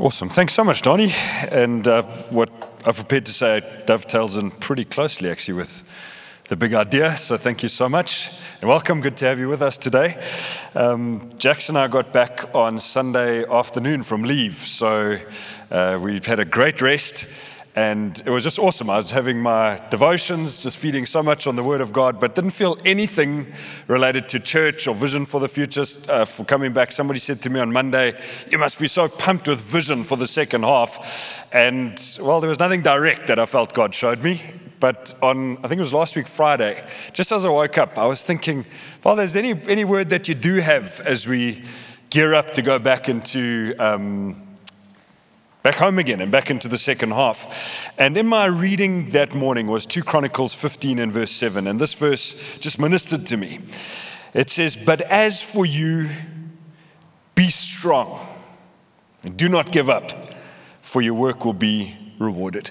Awesome. Thanks so much, Donnie. And uh, what I've prepared to say dovetails in pretty closely, actually, with the big idea. So thank you so much. And welcome. Good to have you with us today. Um, Jackson and I got back on Sunday afternoon from leave. So uh, we've had a great rest. And it was just awesome. I was having my devotions, just feeding so much on the Word of God, but didn't feel anything related to church or vision for the future. Uh, for coming back, somebody said to me on Monday, You must be so pumped with vision for the second half. And well, there was nothing direct that I felt God showed me. But on, I think it was last week, Friday, just as I woke up, I was thinking, Father, is there any, any word that you do have as we gear up to go back into. Um, back home again and back into the second half. And in my reading that morning was 2 Chronicles 15 and verse 7. And this verse just ministered to me. It says, But as for you, be strong and do not give up, for your work will be rewarded.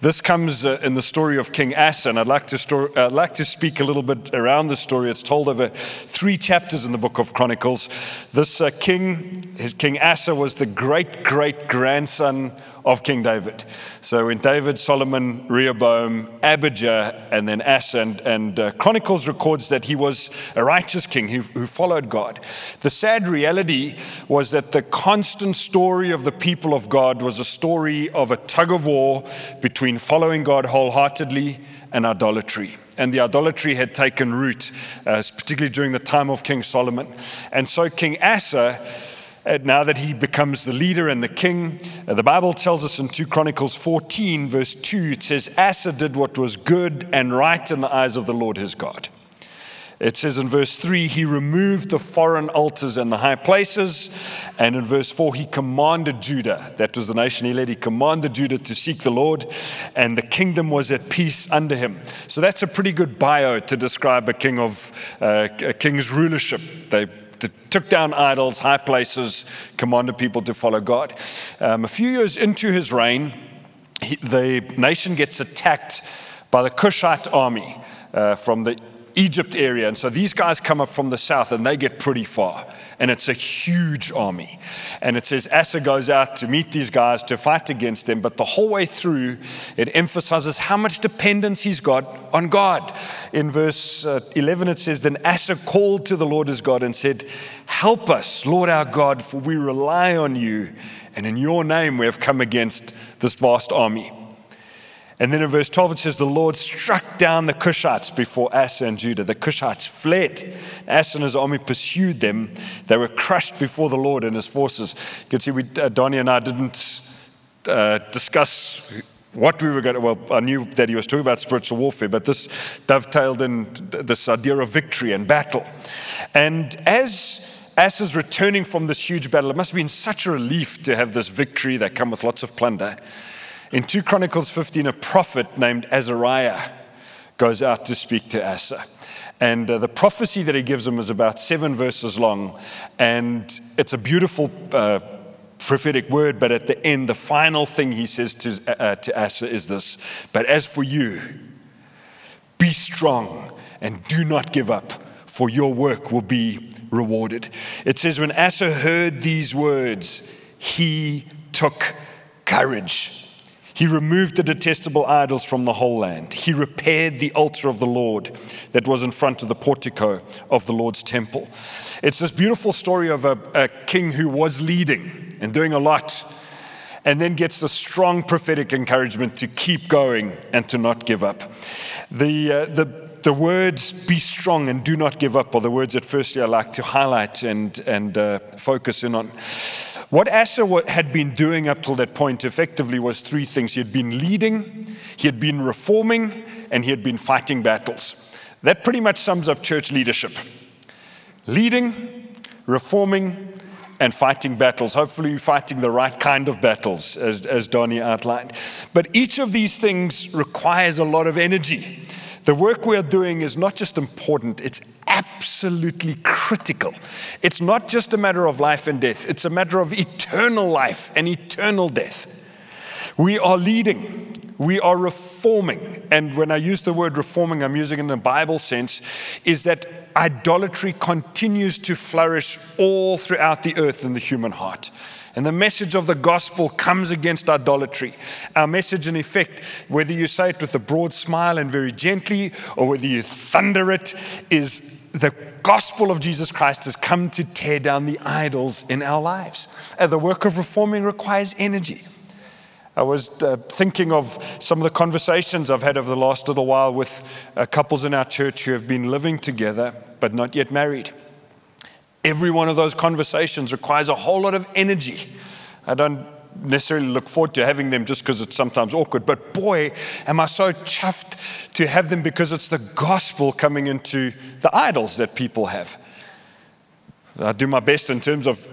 This comes uh, in the story of King Asa, and I'd like, to I'd like to speak a little bit around the story. It's told over three chapters in the book of Chronicles. This uh, king, his King Asa, was the great great grandson of King David. So in David, Solomon, Rehoboam, Abijah, and then Asa, and, and uh, Chronicles records that he was a righteous king who, who followed God. The sad reality was that the constant story of the people of God was a story of a tug of war between following God wholeheartedly and idolatry. And the idolatry had taken root, uh, particularly during the time of King Solomon. And so King Asa now that he becomes the leader and the king. Uh, the Bible tells us in 2 Chronicles 14, verse 2, it says, Asa did what was good and right in the eyes of the Lord his God. It says in verse 3, he removed the foreign altars and the high places. And in verse 4, he commanded Judah, that was the nation he led, he commanded Judah to seek the Lord, and the kingdom was at peace under him. So that's a pretty good bio to describe a king of uh, a king's rulership. They took down idols, high places, commanded people to follow God. Um, a few years into his reign, he, the nation gets attacked by the Cushite army uh, from the Egypt area. And so these guys come up from the south and they get pretty far. And it's a huge army. And it says Asa goes out to meet these guys to fight against them. But the whole way through, it emphasizes how much dependence he's got on God. In verse uh, 11, it says, Then Asa called to the Lord his God and said, Help us, Lord our God, for we rely on you. And in your name we have come against this vast army. And then in verse 12 it says, The Lord struck down the Cushites before Asa and Judah. The Cushites fled. Asa and his army pursued them. They were crushed before the Lord and his forces. You can see, we, uh, Donnie and I didn't uh, discuss what we were going to, well, I knew that he was talking about spiritual warfare, but this dovetailed in this idea of victory and battle. And as Asa's returning from this huge battle, it must have been such a relief to have this victory that come with lots of plunder. In 2 Chronicles 15, a prophet named Azariah goes out to speak to Asa. And uh, the prophecy that he gives him is about seven verses long. And it's a beautiful uh, prophetic word, but at the end, the final thing he says to, uh, to Asa is this But as for you, be strong and do not give up, for your work will be rewarded. It says, When Asa heard these words, he took courage. He removed the detestable idols from the whole land. He repaired the altar of the Lord that was in front of the portico of the Lord's temple. It's this beautiful story of a, a king who was leading and doing a lot, and then gets the strong prophetic encouragement to keep going and to not give up. The, uh, the, the words be strong and do not give up are the words that firstly I like to highlight and, and uh, focus in on. What Asa had been doing up till that point effectively was three things. He had been leading, he had been reforming, and he had been fighting battles. That pretty much sums up church leadership leading, reforming, and fighting battles. Hopefully, fighting the right kind of battles, as, as Donnie outlined. But each of these things requires a lot of energy. The work we are doing is not just important, it's absolutely critical. It's not just a matter of life and death, it's a matter of eternal life and eternal death. We are leading, we are reforming. And when I use the word reforming, I'm using it in the Bible sense, is that idolatry continues to flourish all throughout the earth in the human heart. And the message of the gospel comes against idolatry. Our message, in effect, whether you say it with a broad smile and very gently, or whether you thunder it, is the gospel of Jesus Christ has come to tear down the idols in our lives. And the work of reforming requires energy. I was uh, thinking of some of the conversations I've had over the last little while with uh, couples in our church who have been living together but not yet married. Every one of those conversations requires a whole lot of energy. I don't necessarily look forward to having them just because it's sometimes awkward, but boy, am I so chuffed to have them because it's the gospel coming into the idols that people have. I do my best in terms of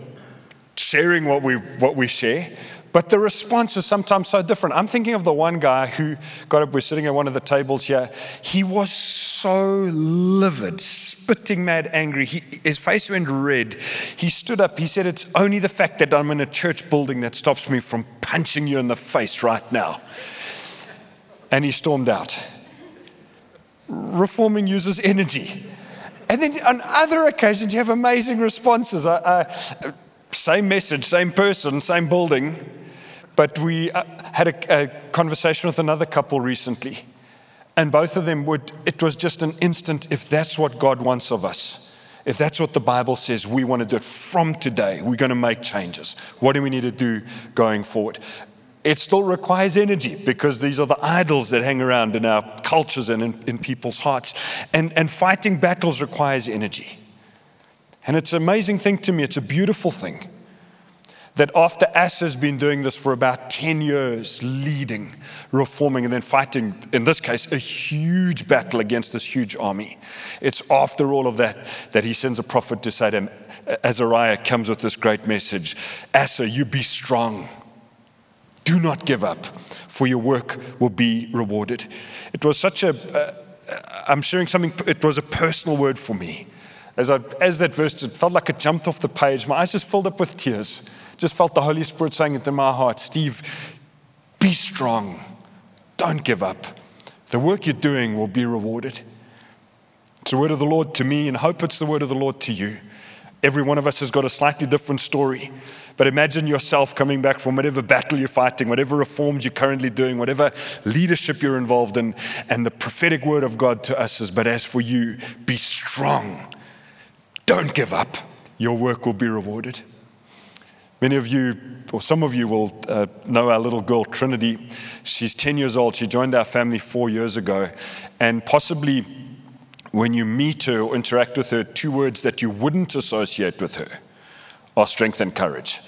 sharing what we, what we share, but the response is sometimes so different. I'm thinking of the one guy who got up, we're sitting at one of the tables here. He was so livid, spitting mad angry. He, his face went red. He stood up. He said, It's only the fact that I'm in a church building that stops me from punching you in the face right now. And he stormed out. Reforming uses energy. And then on other occasions, you have amazing responses. same message, same person, same building but we uh, had a, a conversation with another couple recently, and both of them would, it was just an instant if that's what God wants of us. If that's what the Bible says, we want to do it from today. We're going to make changes. What do we need to do going forward? It still requires energy because these are the idols that hang around in our cultures and in, in people's hearts. And, and fighting battles requires energy. And it's an amazing thing to me, it's a beautiful thing that after Asa has been doing this for about 10 years, leading, reforming, and then fighting, in this case, a huge battle against this huge army, it's after all of that that he sends a prophet to say to him, Azariah comes with this great message Asa, you be strong. Do not give up, for your work will be rewarded. It was such a, uh, I'm sharing something, it was a personal word for me. As, I, as that verse, it felt like it jumped off the page. My eyes just filled up with tears just felt the Holy Spirit saying it in my heart Steve, be strong. Don't give up. The work you're doing will be rewarded. It's the word of the Lord to me, and hope it's the word of the Lord to you. Every one of us has got a slightly different story. But imagine yourself coming back from whatever battle you're fighting, whatever reforms you're currently doing, whatever leadership you're involved in, and the prophetic word of God to us is, But as for you, be strong. Don't give up. Your work will be rewarded. Many of you, or some of you, will uh, know our little girl, Trinity. She's 10 years old. She joined our family four years ago. And possibly when you meet her or interact with her, two words that you wouldn't associate with her are strength and courage.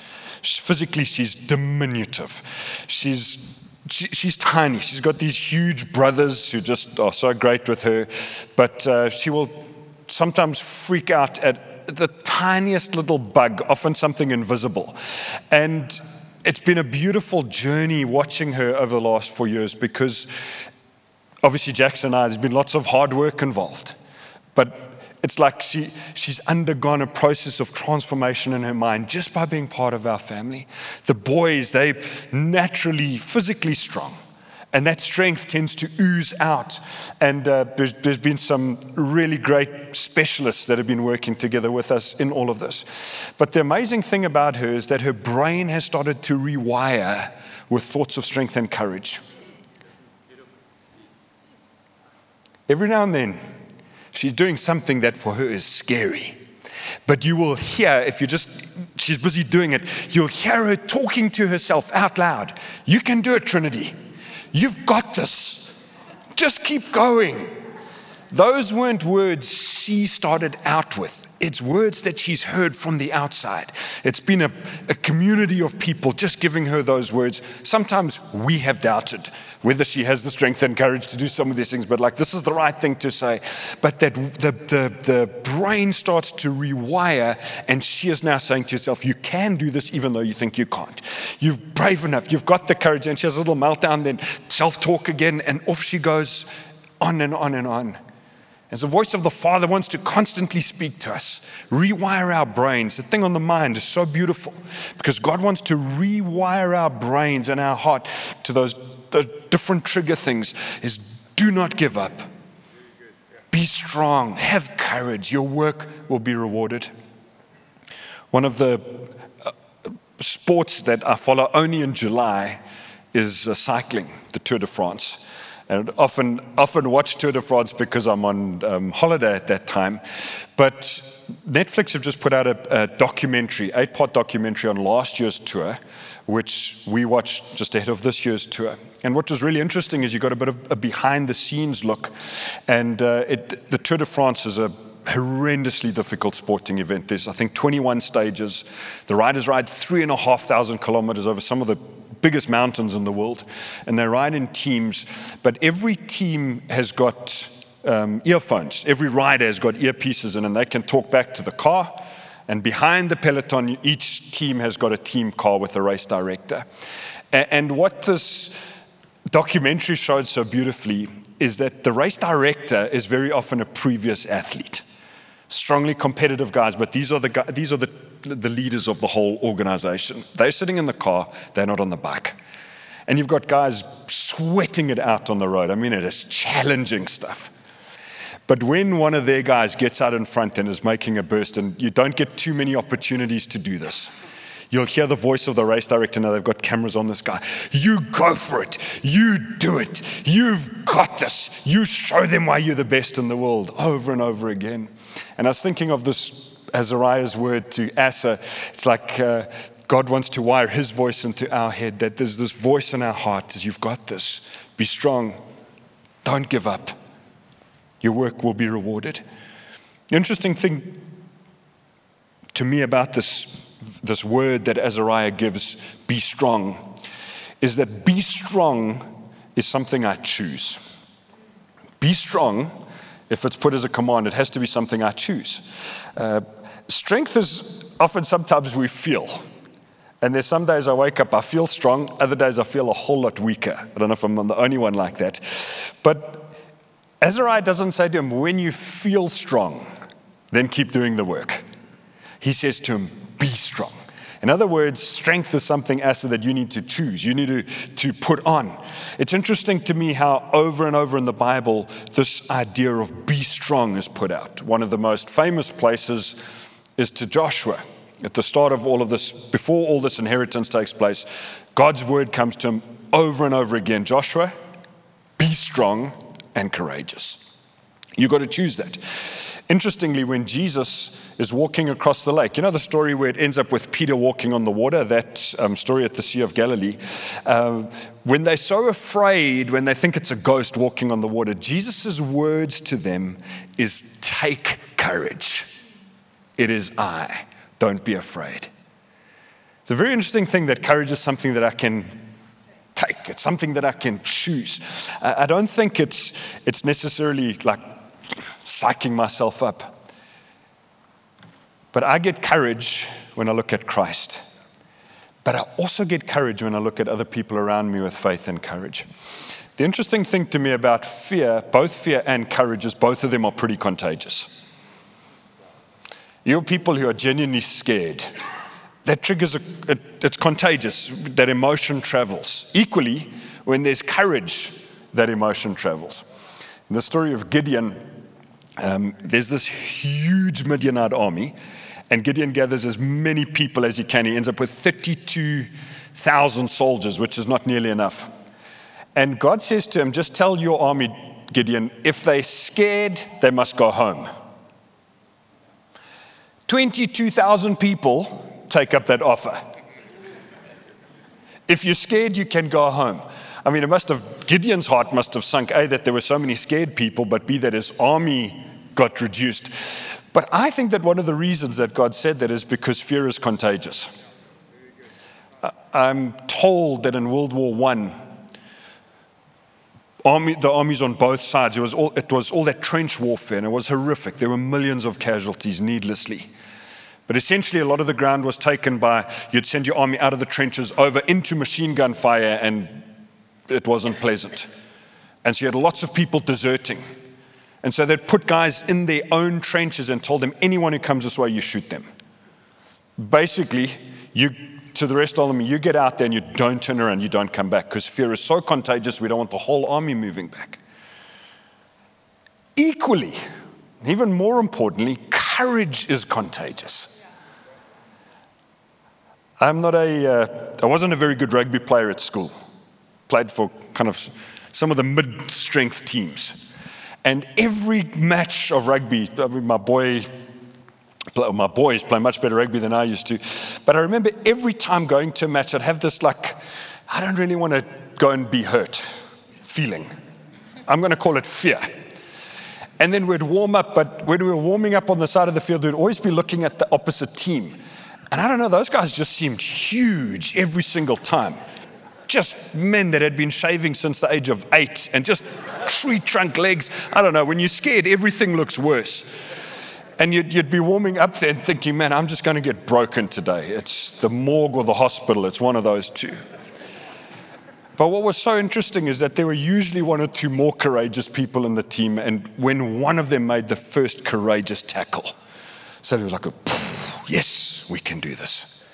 Physically, she's diminutive. She's she, she's tiny. She's got these huge brothers who just are so great with her, but uh, she will sometimes freak out at the tiniest little bug, often something invisible. And it's been a beautiful journey watching her over the last four years because obviously Jackson and I, there's been lots of hard work involved. But it's like she, she's undergone a process of transformation in her mind just by being part of our family. The boys, they naturally physically strong. And that strength tends to ooze out. And uh, there's, there's been some really great specialists that have been working together with us in all of this. But the amazing thing about her is that her brain has started to rewire with thoughts of strength and courage. Every now and then, she's doing something that for her is scary. But you will hear, if you just, she's busy doing it, you'll hear her talking to herself out loud. You can do it, Trinity. You've got this. Just keep going. Those weren't words she started out with. It's words that she's heard from the outside. It's been a, a, community of people just giving her those words. Sometimes we have doubted whether she has the strength and courage to do some of these things, but like this is the right thing to say. But that the, the, the brain starts to rewire, and she is now saying to herself, You can do this even though you think you can't. You're brave enough, you've got the courage. And she has a little meltdown, then self talk again, and off she goes on and on and on. As the voice of the Father wants to constantly speak to us, rewire our brains. The thing on the mind is so beautiful because God wants to rewire our brains and our heart to those, those different trigger things. Is do not give up. Be strong. Have courage. Your work will be rewarded. One of the uh, sports that I follow only in July is uh, cycling, the Tour de France. And often, often watch Tour de France because I'm on um, holiday at that time. But Netflix have just put out a, a documentary, eight part documentary on last year's tour, which we watched just ahead of this year's tour. And what was really interesting is you got a bit of a behind the scenes look. And uh, it, the Tour de France is a horrendously difficult sporting event. There's, I think, 21 stages. The riders ride three and a half thousand kilometers over some of the biggest mountains in the world, and they ride in teams. But every team has got um, earphones. Every rider has got earpieces in, and they can talk back to the car. And behind the peloton, each team has got a team car with a race director. And what this documentary showed so beautifully is that the race director is very often a previous athlete. Strongly competitive guys, but these are the, these are the the leaders of the whole organization. They're sitting in the car, they're not on the bike. And you've got guys sweating it out on the road. I mean, it is challenging stuff. But when one of their guys gets out in front and is making a burst, and you don't get too many opportunities to do this, you'll hear the voice of the race director. Now they've got cameras on this guy. You go for it. You do it. You've got this. You show them why you're the best in the world over and over again. And I was thinking of this Azariah's word to Asa. It's like uh, God wants to wire his voice into our head that there's this voice in our heart as you've got this. Be strong. Don't give up. Your work will be rewarded. The interesting thing to me about this, this word that Azariah gives, be strong, is that be strong is something I choose. Be strong, if it's put as a command, it has to be something I choose. Uh, Strength is often sometimes we feel. And there's some days I wake up, I feel strong. Other days I feel a whole lot weaker. I don't know if I'm the only one like that. But Azariah doesn't say to him, when you feel strong, then keep doing the work. He says to him, be strong. In other words, strength is something, Asa, that you need to choose, you need to, to put on. It's interesting to me how over and over in the Bible, this idea of be strong is put out. One of the most famous places is to Joshua. At the start of all of this, before all this inheritance takes place, God's word comes to him over and over again Joshua, be strong and courageous. You've got to choose that. Interestingly, when Jesus is walking across the lake, you know the story where it ends up with Peter walking on the water, that um, story at the Sea of Galilee. Uh, when they're so afraid, when they think it's a ghost walking on the water, Jesus' words to them is take courage. It is I. Don't be afraid. It's a very interesting thing that courage is something that I can take, it's something that I can choose. I don't think it's, it's necessarily like psyching myself up. But I get courage when I look at Christ. But I also get courage when I look at other people around me with faith and courage. The interesting thing to me about fear, both fear and courage, is both of them are pretty contagious. You're people who are genuinely scared. That triggers, a, it, it's contagious, that emotion travels. Equally, when there's courage, that emotion travels. In the story of Gideon, um, there's this huge Midianite army, and Gideon gathers as many people as he can. He ends up with 32,000 soldiers, which is not nearly enough. And God says to him, Just tell your army, Gideon, if they're scared, they must go home. 22,000 people take up that offer. If you're scared, you can go home. I mean, it must have, Gideon's heart must have sunk, A, that there were so many scared people, but B, that his army got reduced. But I think that one of the reasons that God said that is because fear is contagious. I'm told that in World War I, army, the armies on both sides, it was, all, it was all that trench warfare, and it was horrific. There were millions of casualties needlessly. But essentially, a lot of the ground was taken by you'd send your army out of the trenches over into machine gun fire, and it wasn't pleasant. And so you had lots of people deserting. And so they'd put guys in their own trenches and told them, anyone who comes this way, you shoot them. Basically, you to the rest of them, you get out there and you don't turn around, you don't come back because fear is so contagious, we don't want the whole army moving back. Equally, even more importantly, courage is contagious. I'm not a, uh, I wasn't a very good rugby player at school. Played for kind of some of the mid strength teams. And every match of rugby, I mean, my boy, my boys play much better rugby than I used to. But I remember every time going to a match, I'd have this like, I don't really want to go and be hurt feeling. I'm going to call it fear. And then we'd warm up, but when we were warming up on the side of the field, we'd always be looking at the opposite team. And I don't know, those guys just seemed huge every single time. Just men that had been shaving since the age of eight and just tree trunk legs. I don't know, when you're scared, everything looks worse. And you'd, you'd be warming up there and thinking, man, I'm just going to get broken today. It's the morgue or the hospital, it's one of those two. But what was so interesting is that there were usually one or two more courageous people in the team, and when one of them made the first courageous tackle, so it was like a yes, we can do this.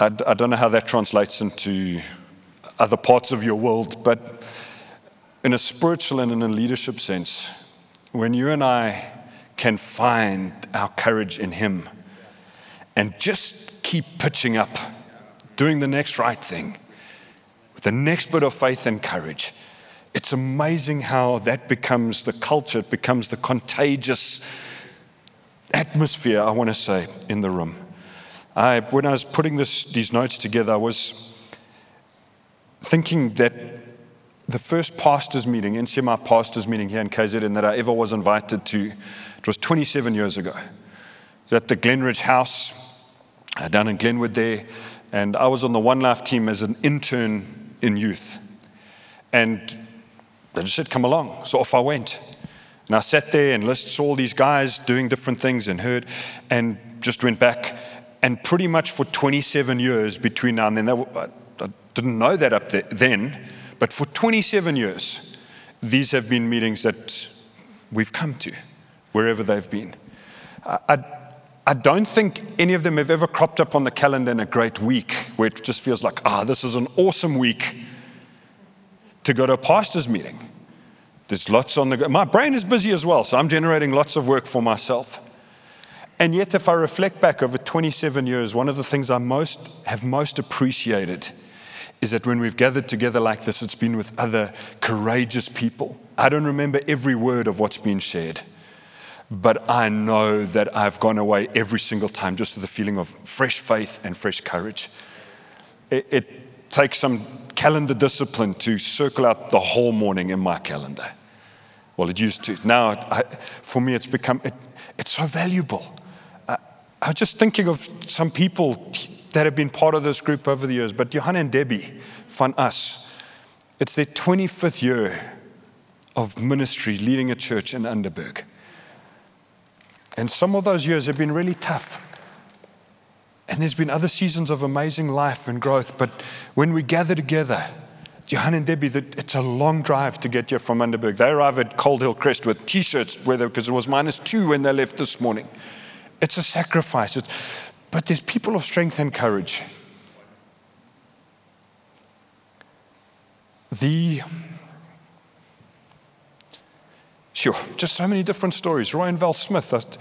I, I don't know how that translates into other parts of your world, but in a spiritual and in a leadership sense, when you and I can find our courage in Him and just keep pitching up, doing the next right thing, with the next bit of faith and courage, it's amazing how that becomes the culture, it becomes the contagious atmosphere, I want to say, in the room. I, when I was putting this, these notes together, I was thinking that the first pastors' meeting, NCMI pastors' meeting here in KZN that I ever was invited to, it was 27 years ago. At the Glenridge House uh, down in Glenwood there, and I was on the One Life team as an intern in youth. And they just said, come along. So off I went. And I sat there and listened to all these guys doing different things and heard, and just went back. And pretty much for 27 years between now and then, I, didn't know that up there, then, but for 27 years, these have been meetings that we've come to, wherever they've been. I, I, don't think any of them have ever cropped up on the calendar in a great week where it just feels like, ah, this is an awesome week to go to a pastor's meeting. There's lots on the go. My brain is busy as well, so I'm generating lots of work for myself. And yet, if I reflect back over 27 years, one of the things I most have most appreciated is that when we've gathered together like this, it's been with other courageous people. I don't remember every word of what's been shared, but I know that I've gone away every single time just with a feeling of fresh faith and fresh courage. It, it takes some calendar discipline to circle out the whole morning in my calendar. Well, it used to. Now, I, for me, it's become, it, it's so valuable. I, I was just thinking of some people that have been part of this group over the years, but Johanna and Debbie van Us, it's their 25th year of ministry leading a church in Underberg. And some of those years have been really tough. And there's been other seasons of amazing life and growth, but when we gather together, Johan and Debbie, it's a long drive to get here from Underberg. They arrive at Cold Hill Crest with t shirts, because it was minus two when they left this morning. It's a sacrifice. It's, but there's people of strength and courage. The Sure, just so many different stories. Roy and Val Smith,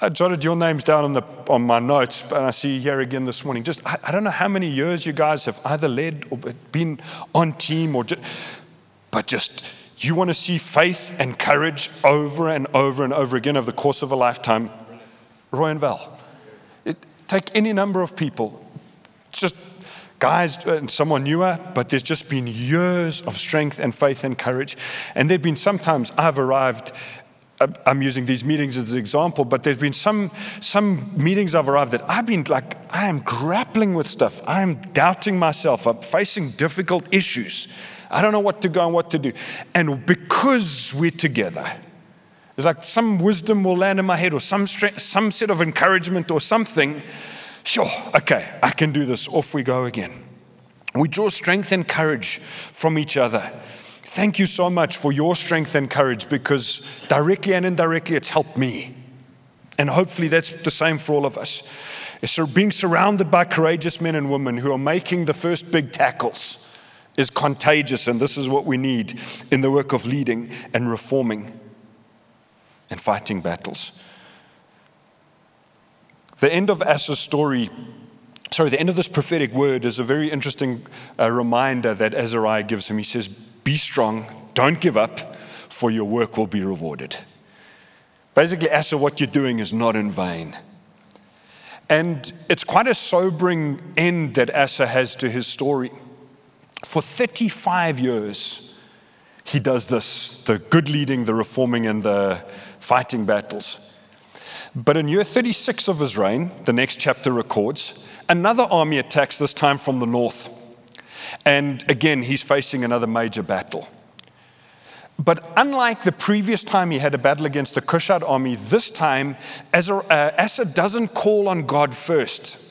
I jotted your names down on, the, on my notes, and I see you here again this morning. Just, I, I don't know how many years you guys have either led or been on team, or just, but just you want to see faith and courage over and over and over again over the course of a lifetime. Roy and Val. Take any number of people, just guys uh, and someone newer, but there's just been years of strength and faith and courage. And there have been sometimes I've arrived I'm using these meetings as an example, but there's been some, some meetings I've arrived at. I've been like, I am grappling with stuff. I'm doubting myself. I'm facing difficult issues. I don't know what to go and what to do. And because we're together, it's like some wisdom will land in my head or some, strength, some set of encouragement or something. Sure, okay, I can do this. Off we go again. We draw strength and courage from each other. Thank you so much for your strength and courage because directly and indirectly it's helped me. And hopefully that's the same for all of us. So being surrounded by courageous men and women who are making the first big tackles is contagious, and this is what we need in the work of leading and reforming and fighting battles. The end of Asa's story, sorry, the end of this prophetic word is a very interesting uh, reminder that Azariah gives him. He says, Be strong, don't give up, for your work will be rewarded. Basically, Asa, what you're doing is not in vain. And it's quite a sobering end that Asa has to his story. For 35 years, he does this the good leading, the reforming, and the fighting battles. But in year 36 of his reign, the next chapter records, another army attacks, this time from the north. And again, he's facing another major battle. But unlike the previous time he had a battle against the Cushite army, this time uh, Asa doesn't call on God first.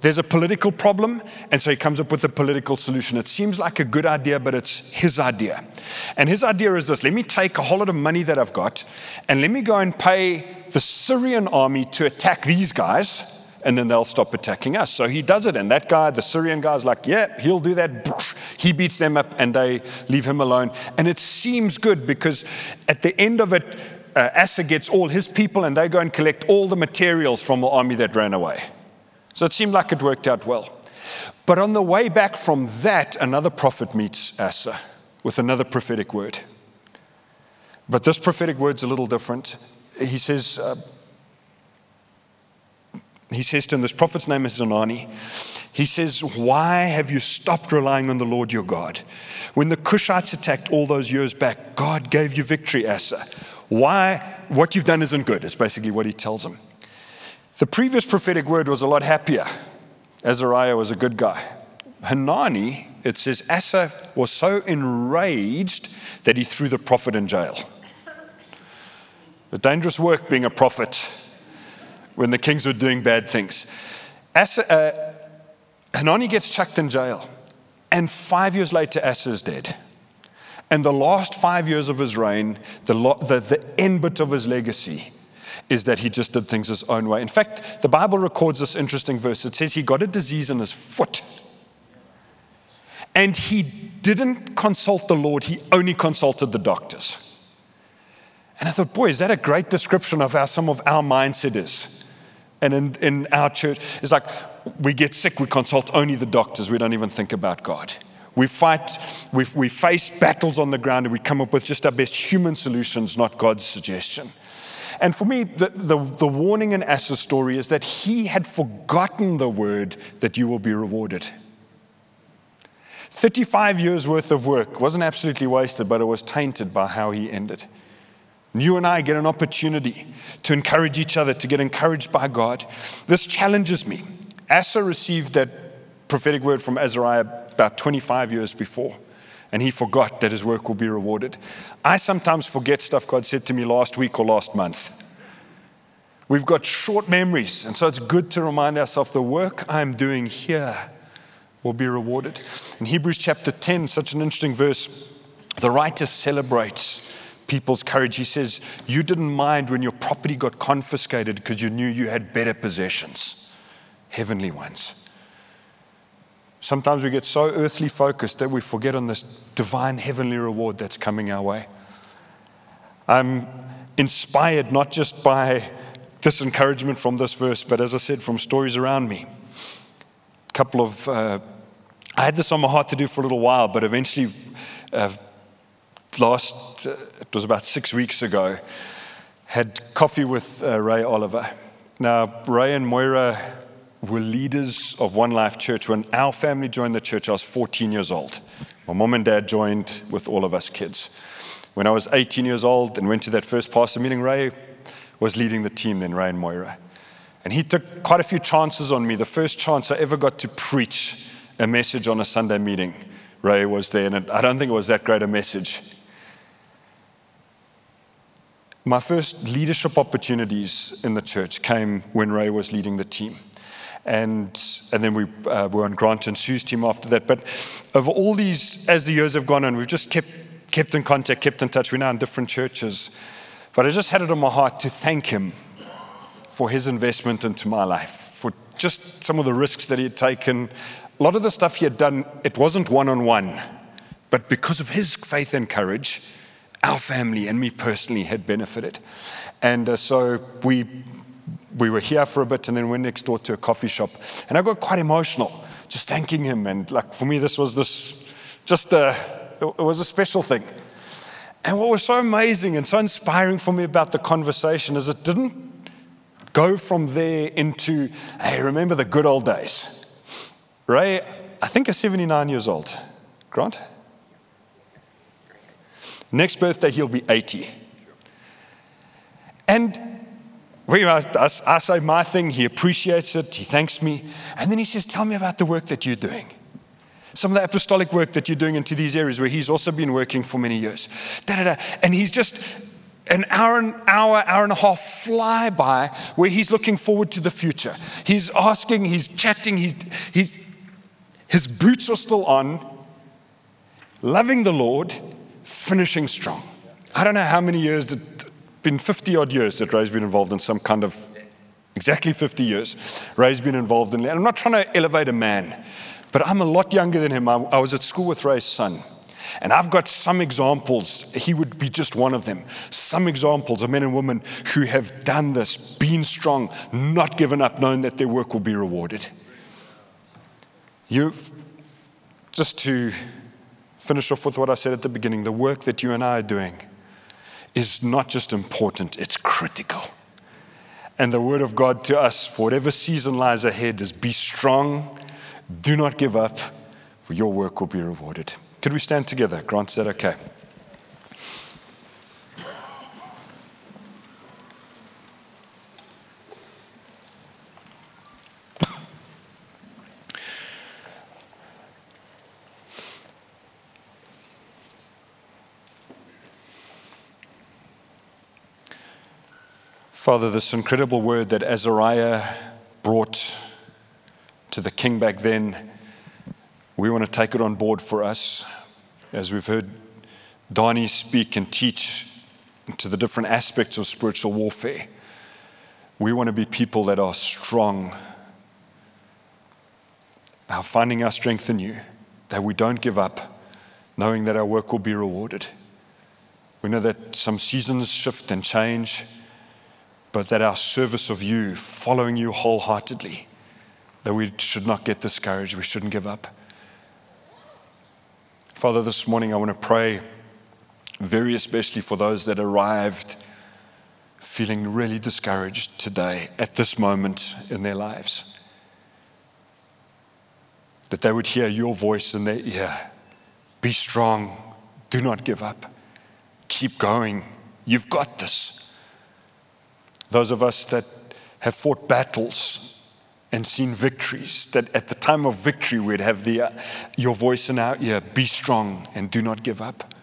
There's a political problem, and so he comes up with a political solution. It seems like a good idea, but it's his idea. And his idea is this let me take a whole lot of money that I've got, and let me go and pay the Syrian army to attack these guys and then they'll stop attacking us. So he does it, and that guy, the Syrian guy, is like, yeah, he'll do that. He beats them up, and they leave him alone. And it seems good because at the end of it, uh, Asa gets all his people, and they go and collect all the materials from the army that ran away. So it seemed like it worked out well. But on the way back from that, another prophet meets Asa with another prophetic word. But this prophetic word's a little different. He says, uh, he says to him, This prophet's name is Hanani. He says, Why have you stopped relying on the Lord your God? When the Cushites attacked all those years back, God gave you victory, Asa. Why? What you've done isn't good, is basically what he tells him. The previous prophetic word was a lot happier. Azariah was a good guy. Hanani, it says, Asa was so enraged that he threw the prophet in jail. A dangerous work being a prophet when the kings were doing bad things. Asa, uh, Hanani gets chucked in jail, and five years later, Asa is dead. And the last five years of his reign, the, the, the end bit of his legacy, is that he just did things his own way. In fact, the Bible records this interesting verse. It says he got a disease in his foot. And he didn't consult the Lord, he only consulted the doctors. And I thought, boy, is that a great description of how some of our mindset is? And in, in our church, it's like we get sick, we consult only the doctors, we don't even think about God. We fight, we, we face battles on the ground, and we come up with just our best human solutions, not God's suggestion. And for me, the, the, the warning in Asa's story is that he had forgotten the word that you will be rewarded. 35 years worth of work wasn't absolutely wasted, but it was tainted by how he ended. You and I get an opportunity to encourage each other, to get encouraged by God. This challenges me. Asa received that prophetic word from Azariah about 25 years before, and he forgot that his work will be rewarded. I sometimes forget stuff God said to me last week or last month. We've got short memories, and so it's good to remind ourselves the work I'm doing here will be rewarded. In Hebrews chapter 10, such an interesting verse, the writer celebrates people's courage. He says, You didn't mind when your property got confiscated because you knew you had better possessions, heavenly ones. Sometimes we get so earthly focused that we forget on this divine heavenly reward that's coming our way. I'm inspired not just by this encouragement from this verse, but as I said, from stories around me. A couple of, uh, I had this on my heart to do for a little while, but eventually uh, last, uh, it was about six weeks ago, had coffee with uh, Ray Oliver. Now, Ray and Moira were leaders of One Life Church. When our family joined the church, I was 14 years old. My mom and dad joined with all of us kids. When I was 18 years old and went to that first pastor meeting, Ray was leading the team then, Ray and Moira. And he took quite a few chances on me. The first chance I ever got to preach a message on a Sunday meeting, Ray was there, and I don't think it was that great a message. My first leadership opportunities in the church came when Ray was leading the team. And, and then we uh, were on Grant and Sue's team after that. But of all these, as the years have gone on, we've just kept, kept in contact, kept in touch. We're now in different churches. But I just had it on my heart to thank him for his investment into my life, for just some of the risks that he had taken. A lot of the stuff he had done, it wasn't one on one. But because of his faith and courage, our family and me personally had benefited. And uh, so we we were here for a bit and then went next door to a coffee shop. And I got quite emotional just thanking him. And like for me, this was this just a, it was a special thing. And what was so amazing and so inspiring for me about the conversation is it didn't go from there into, hey, remember the good old days. Ray, I think is 79 years old. Grant? Next birthday, he'll be 80. And I, I say my thing, he appreciates it, he thanks me. And then he says, Tell me about the work that you're doing. Some of the apostolic work that you're doing into these areas where he's also been working for many years. Da, da, da. And he's just an hour, an hour, hour and a half fly by where he's looking forward to the future. He's asking, he's chatting, he's, he's, his boots are still on, loving the Lord, finishing strong. I don't know how many years, it's been 50 odd years that Ray's been involved in some kind of, exactly 50 years. Ray's been involved in, and I'm not trying to elevate a man, but I'm a lot younger than him. I, I was at school with Ray's son. And I've got some examples, he would be just one of them. Some examples of men and women who have done this, been strong, not given up, knowing that their work will be rewarded. You, just to finish off with what I said at the beginning, the work that you and I are doing is not just important, it's critical. And the word of God to us for whatever season lies ahead is be strong, do not give up, for your work will be rewarded. Could we stand together? Grant said, okay. Father, this incredible word that Azariah brought to the king back then, we want to take it on board for us. As we've heard Donnie speak and teach to the different aspects of spiritual warfare, we want to be people that are strong, are finding our strength in you, that we don't give up, knowing that our work will be rewarded. We know that some seasons shift and change but that our service of you, following you wholeheartedly, that we should not get discouraged, we shouldn't give up. Father, this morning I want to pray very especially for those that arrived feeling really discouraged today at this moment in their lives. That they would hear your voice in their ear. Be strong. Do not give up. Keep going. You've got this. Those of us that have fought battles and seen victories, that at the time of victory we'd have the, uh, your voice in our ear be strong and do not give up.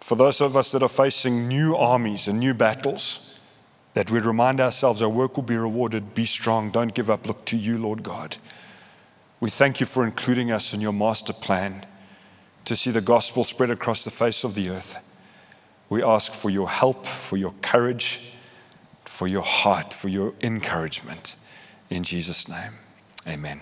For those of us that are facing new armies and new battles, that we'd remind ourselves our work will be rewarded. Be strong, don't give up. Look to you, Lord God. We thank you for including us in your master plan to see the gospel spread across the face of the earth. We ask for your help, for your courage for your heart, for your encouragement. In Jesus' name, amen.